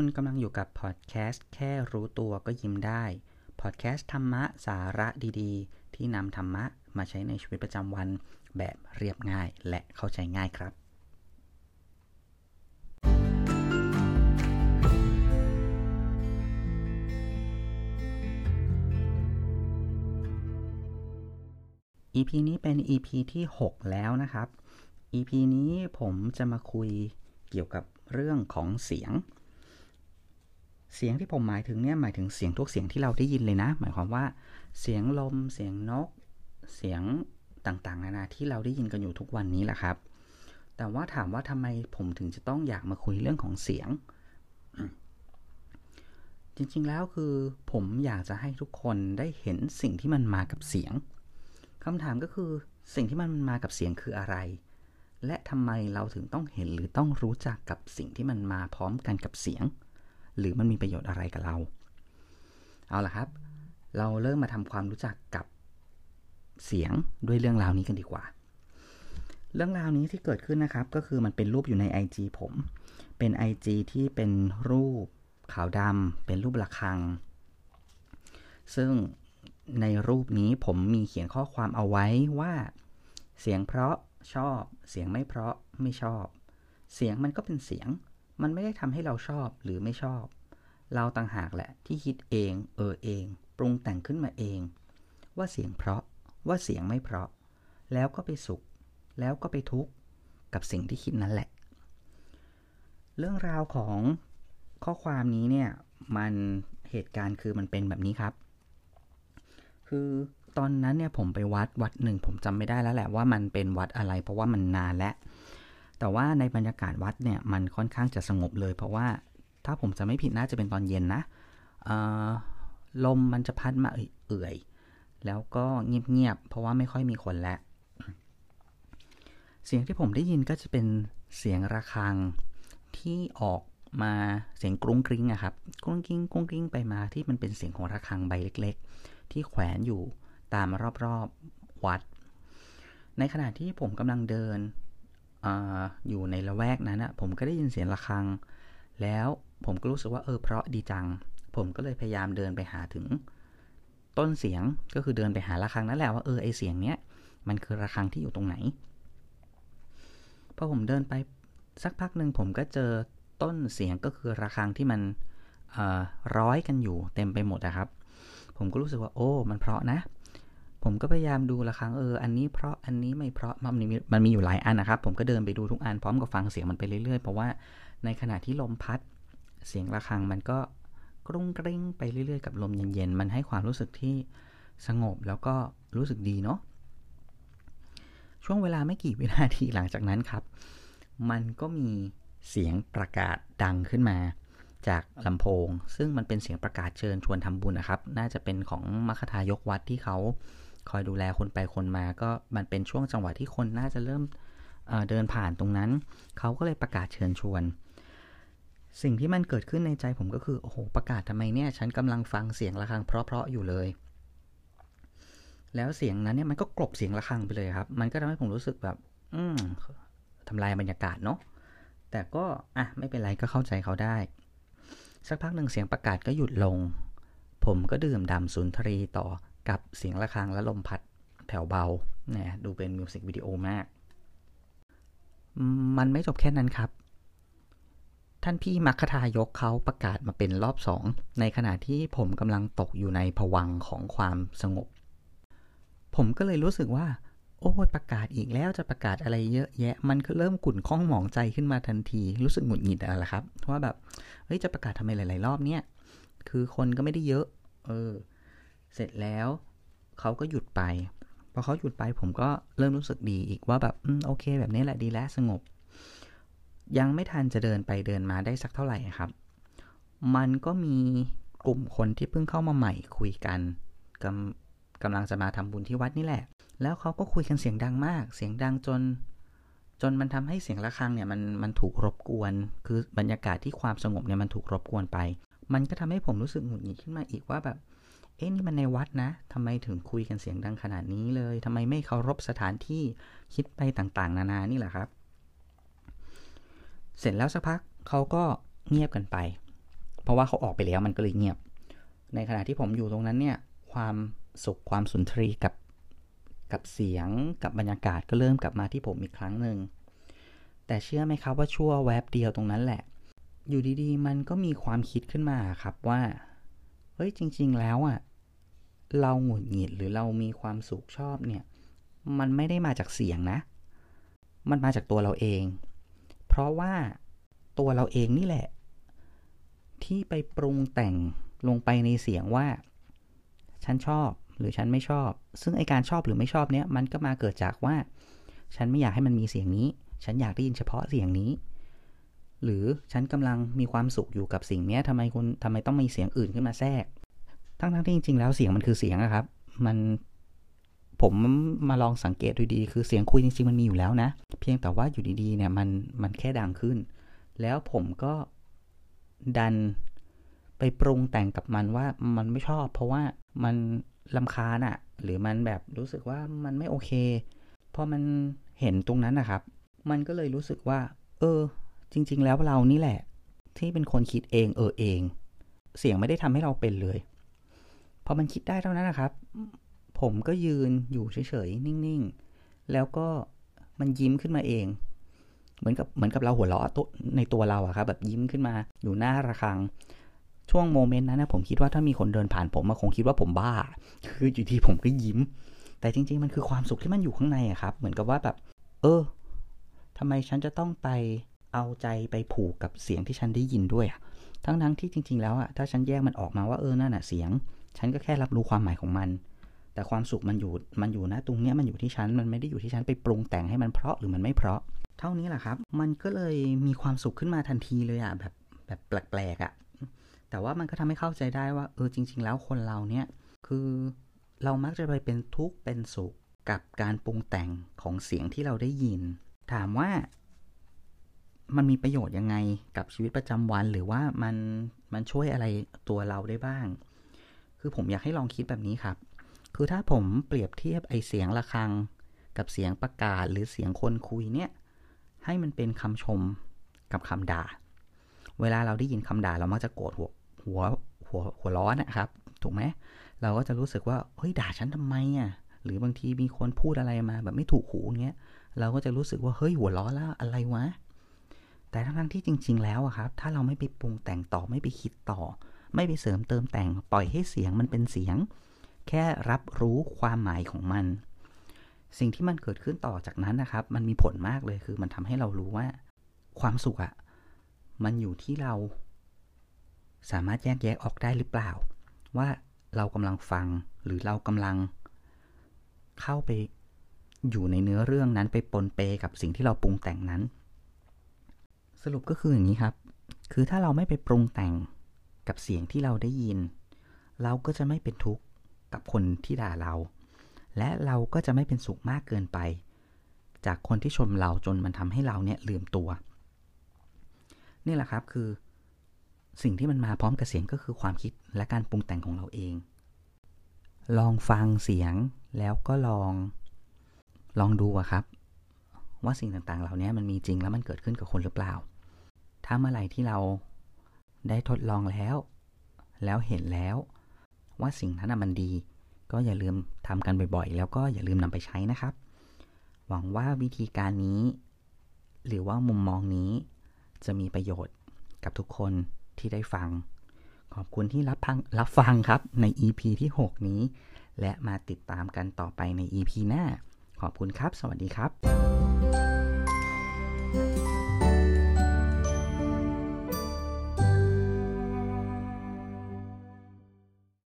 คุณกำลังอยู่กับพอดแคสต์แค่รู้ตัวก็ยิ้มได้ พอดแคสต์ธรรมะสาระดีๆ ที่นำธรรมะมาใช้ในชีวิตประจำวันแบบเรียบง่ายและเข้าใจง่ายครับ EP นี้เป็น EP ที่ 6 แล้วนะครับ EP นี้ผมจะมาคุยเกี่ยวกับเรื่องของเสียง เสียงที่ผมหมายถึงเนี่ยหมายถึงเสียงทุกเสียงที่เราได้ยินเลยนะ หมายความว่า เสียงลม เสียงนก เสียงต่างๆนานาที่เราได้ยินกันอยู่ทุกวันนี้แหละครับ แต่ว่าถามว่าทำไมผมถึงจะต้องอยากมาคุยเรื่องของเสียง จริงๆแล้วคือผมอยากจะให้ทุกคนได้เห็นสิ่งที่มันมากับเสียงคำถามก็คือสิ่งที่มันมากับเสียงคืออะไร และทำไมเราถึงต้องเห็นหรือต้องรู้จักกับสิ่งที่มันมาพร้อมกันกับเสียง หรือมันมีประโยชน์อะไรกับเรา เอาละครับ เราเริ่มมาทำความรู้จักกับเสียงด้วยเรื่องราวนี้กันดีกว่า เรื่องราวนี้ที่เกิดขึ้นนะครับก็คือมันเป็นรูปอยู่ใน IG ผม เป็น IG ที่เป็นรูปขาวดำเป็นรูประฆัง ซึ่งในรูปนี้ผมมีเขียนข้อความเอาไว้ว่า เสียงเพราะชอบ เสียงไม่เพราะไม่ชอบ เสียงมันก็เป็นเสียง มันไม่ได้ทำให้เราชอบหรือไม่ชอบ เราต่างหากแหละที่คิดเอง เออเอง ปรุงแต่งขึ้นมาเอง ว่าเสียงเพราะ ว่าเสียงไม่เพราะ แล้วก็ไปสุข แล้วก็ไปทุกข์กับสิ่งที่คิดนั้นแหละ เรื่องราวของข้อความนี้เนี่ยมันเหตุการณ์คือมันเป็นแบบนี้ครับ คือตอนนั้นเนี่ยผมไปวัดวัดหนึ่งผมจำไม่ได้แล้วแหละว่ามันเป็นวัดอะไร เพราะว่ามันนานแล้ว แต่ว่าในบรรยากาศวัดเนี่ยมันค่อนข้างจะสงบเลย เพราะว่าถ้าผมจะไม่ผิดน่าจะเป็นตอนเย็นนะลมมันจะพัดมาเอื่อยๆแล้วก็เงียบๆเพราะว่าไม่ค่อยมีคนแล้วเสียงที่ผมได้ยินก็จะเป็นเสียงระฆังที่ออกมาเสียงกรุ้งกริ้งอะครับกรุ้งกริ้งกรุ้งกริ้งไปมาที่มันเป็นเสียงของระฆังใบเล็ก ๆ ที่แขวนอยู่ตามรอบๆวัด ในขณะที่ผมกำลังเดิน ออยู่ในละแวกนั้นอะผมก็ได้ยินเสียงระฆัง แล้วผมก็รู้สึกว่าเออเพราะดีจัง ผมก็เลยพยายามเดินไปหาถึง ต้นเสียงก็คือเดินไปหาระฆังนั่นแหละว่าเออไอเสียงเนี้ยมันคือระฆังที่อยู่ตรงไหนพอผมเดินไปสักพักหนึ่งผมก็เจอต้นเสียงก็คือระฆังที่มันร้อยกันอยู่เต็มไปหมดนะครับ ผมก็รู้สึกว่าโอ้ มันเพราะนะ ผมก็พยายามดูระฆังเออ อันนี้เพราะอันนี้ไม่เพราะมันมีมันมีอยู่หลายอันนะครับ ผมก็เดินไปดูทุกอันพร้อมกับฟังเสียงมันไปเรื่อยๆ เพราะว่าในขณะที่ลมพัด เสียงระฆังมันก็กรุ้งกริ้งไปเรื่อยๆ กับลมเย็นๆ มันให้ความรู้สึกที่สงบแล้วก็รู้สึกดีเนาะ ช่วงเวลาไม่กี่วินาทีหลังจากนั้นครับ มันก็มีเสียงประกาศดังขึ้นมา จากลำโพง ซึ่งมันเป็นเสียงประกาศเชิญชวนทำบุญนะครับ น่าจะเป็นของมคทายกวัดที่เขาคอยดูแลคนไปคนมา ก็มันเป็นช่วงจังหวะที่คนน่าจะเริ่มเเดินผ่านตรงนั้น เขาก็เลยประกาศเชิญชวน สิ่งที่มันเกิดขึ้นในใจผมก็คือโอ้โหประกาศทำไมเนี่ย ฉันกำลังฟังเสียงะระฆังเพราะๆอยู่เลย แล้วเสียงนั้นเนี่ยมันก็กลบเสียงะระฆังไปเลยครับ มันก็ทำให้ผมรู้สึกแบบ อืมทำลายบรรยากาศเนาะแต่ก็อะไม่เป็นไรก็เข้าใจเขาได้ สักพักหนึ่งเสียงประกาศก็หยุดลง ผมก็ดื่มด่ำสุนทรีต่อกับเสียงะระฆังและลมพัดแถวเบาเนี่ยดูเป็นมิวสิกวิดีโอมาก มันไม่จบแค่นั้นครับ ท่านพี่มัคคทายกเขาประกาศมาเป็นรอบสอง ในขณะที่ผมกำลังตกอยู่ในผวังของความสงบ ผมก็เลยรู้สึกว่า โอ้ยประกาศอีกแล้วจะประกาศอะไรเยอะแยะ มันก็เริ่มขุ่นข้องหมองใจขึ้นมาทันที รู้สึกหงุดหงิดอะไรครับว่าแบบเฮ้ยจะประกาศทำไมหลาย ๆ รอบเนี่ย คือคนก็ไม่ได้เยอะ เออ เสร็จแล้วเขาก็หยุดไปพอเขาหยุดไปผมก็เริ่มรู้สึกดีอีกว่าแบบอืมโอเค แบบนี้แหละดีแล้วสงบ ยังไม่ทันจะเดินไปเดินมาได้สักเท่าไหร่ครับ มันก็มีกลุ่มคนที่เพิ่งเข้ามาใหม่คุยกันกำกำลังจะมาทำบุญที่วัดนี่แหละ แล้วเขาก็คุยกันเสียงดังมาก เสียงดังจน จนมันทำให้เสียงะระฆังเนี่ยมันมันถูกรบกวน คือบรรยากาศที่ความสงบเนี่ยมันถูกรบกวนไป มันก็ทำให้ผมรู้สึกหงุดหงิดขึ้นมาอีกว่าแบบ เอ๊ะนี่มันในวัดนะทำไมถึงคุยกันเสียงดังขนาดนี้เลยทำไมไม่เคารพสถานที่คิดไปต่างๆ นานานี่แหละครับ เสร็จแล้วสักพักเขาก็เงียบกันไป เพราะว่าเขาออกไปแล้วมันก็เลยเงียบ ในขณะที่ผมอยู่ตรงนั้นเนี่ย ความสุขความสุนทรีกับ กับเสียงกับบรรยากาศก็เริ่มกลับมาที่ผมอีกครั้งหนึ่ง แต่เชื่อไหมครับว่าชั่วแวบเดียวตรงนั้นแหละ อยู่ดีๆ มันก็มีความคิดขึ้นมาครับว่า เฮ้ยจริง ๆ แล้วอะ่ะ เราหงุดหงิดหรือเรามีความสุขชอบเนี่ย มันไม่ได้มาจากเสียงนะ มันมาจากตัวเราเอง เพราะว่าตัวเราเองนี่แหละ ที่ไปปรุงแต่งลงไปในเสียงว่า ฉันชอบ หรือฉันไม่ชอบ ซึ่งไอการชอบหรือไม่ชอบเนี้ยมันก็มาเกิดจากว่า ฉันไม่อยากให้มันมีเสียงนี้ ฉันอยากได้ยินเฉพาะเสียงนี้ หรือฉันกำลังมีความสุขอยู่กับสิ่งนี้ทำไมคุณทำไมต้องมีเสียงอื่นขึ้นมาแทรก ทั้งๆที่จริงๆแล้วเสียงมันคือเสียงอะครับ มันผมมาลองสังเกตดูดีคือเสียงคุยจริงๆมันมีอยู่แล้วนะ เพียงแต่ว่าอยู่ดีๆเนี่ยมันมันแค่ดังขึ้น แล้วผมก็ดันไปปรุงแต่งกับมันว่ามันไม่ชอบ เพราะว่ามัน ลำคาญอะหรือมันแบบรู้สึกว่ามันไม่โอเค พอมันเห็นตรงนั้นนะครับ มันก็เลยรู้สึกว่า เออ จริง ๆ แล้วเรานี่แหละ ที่เป็นคนคิดเองเออเอง เสียงไม่ได้ทำให้เราเป็นเลย พอมันคิดได้เท่านั้นนะครับ ผมก็ยืนอยู่เฉยๆนิ่งๆ แล้วก็มันยิ้มขึ้นมาเอง เหมือนกับเหมือนกับเราหัวเราะในตัวเราอะครับแบบยิ้มขึ้นมาอยู่หน้าระฆัง ช่วงโมเมนต์นั้นนะผมคิดว่าถ้ามีคนเดินผ่านผมมาคงคิดว่าผมบ้า คืออยู่ที่ผมก็ยิ้ม แต่จริง ๆ มันคือความสุขที่มันอยู่ข้างในอะครับ เหมือนกับว่าแบบ เออทำไมฉันจะต้องไปเอาใจไปผูกกับเสียงที่ฉันได้ยินด้วยอะทั้งทั้งที่จริง ๆ แล้วอะถ้าฉันแยกมันออกมาว่าเออนั่นอะเสียง ฉันก็แค่รับรู้ความหมายของมัน แต่ความสุขมันอยู่มันอยู่นะตรงเนี้ยมันอยู่ที่ฉันมันไม่ได้อยู่ที่ฉันไปปรุงแต่งให้มันเพราะหรือมันไม่เพราะ เท่านี้แหละครับ มันก็เลยมีความสุขขึ้นมาทันทีเลยอะแบบแบบแปลกๆอะ แต่ว่ามันก็ทำให้เข้าใจได้ว่าเออจริง ๆ แล้วคนเราเนี่ยคือเรามักจะไปเป็นทุกข์เป็นสุขกับการปรุงแต่งของเสียงที่เราได้ยิน ถามว่ามันมีประโยชน์ยังไงกับชีวิตประจำวัน หรือว่ามันมันช่วยอะไรตัวเราได้บ้าง คือผมอยากให้ลองคิดแบบนี้ครับ คือถ้าผมเปรียบเทียบไอเสียงะระฆัง กับเสียงประกาศหรือเสียงคนคุยเนี่ย ให้มันเป็นคำชมกับคำด่า เวลาเราได้ยินคำด่าเรามักจะโกรธหัวหัวหัวหัวร้อนนะครับ ถูกไหมเราก็จะรู้สึกว่าเฮ้ยด่าฉันทำไมอะหรือบางทีมีคนพูดอะไรมาแบบไม่ถูกหูเงี้ยเราก็จะรู้สึกว่าเฮ้ยหัวร้อนแล้วอะไรวะแต่ทั้งที่จริง ๆ แล้วอะครับ ถ้าเราไม่ไปปรุงแต่งต่อไม่ไปคิดต่อ ไม่ไปเสริมเติมแต่งปล่อยให้เสียงมันเป็นเสียง แค่รับรู้ความหมายของมัน สิ่งที่มันเกิดขึ้นต่อจากนั้นนะครับ มันมีผลมากเลยคือมันทำให้เรารู้ว่า ความสุขอะ มันอยู่ที่เรา สามารถแยกแยะออกได้หรือเปล่า ว่าเรากำลังฟังหรือเรากำลัง เข้าไปอยู่ในเนื้อเรื่องนั้นไปปนเปกับสิ่งที่เราปรุงแต่งนั้น สรุปก็คืออย่างนี้ครับ คือถ้าเราไม่ไปปรุงแต่งกับเสียงที่เราได้ยิน เราก็จะไม่เป็นทุกข์กับคนที่ด่าเรา และเราก็จะไม่เป็นสุขมากเกินไป จากคนที่ชมเราจนมันทำให้เราเนี่ยลืมตัว นี่แหละครับคือ สิ่งที่มันมาพร้อมกับเสียงก็คือความคิดและการปรุงแต่งของเราเอง ลองฟังเสียงแล้วก็ลองลองดูอะครับ ว่าสิ่งต่างๆ เหล่านี้มันมีจริงแล้วมันเกิดขึ้นกับคนหรือเปล่า ถ้าเมื่อไหร่ที่เราได้ทดลองแล้ว แล้วเห็นแล้ว ว่าสิ่งนั้นมันดี ก็อย่าลืมทำกันบ่อยๆ แล้วก็อย่าลืมนำไปใช้นะครับ หวังว่าวิธีการนี้ หรือว่ามุมมองนี้ จะมีประโยชน์กับทุกคนที่ได้ฟัง ขอบคุณที่รับฟังรับฟังครับใน EP ที่ 6 นี้ และมาติดตามกันต่อไปใน EP หน้า ขอบคุณครับ สวัสดีครับ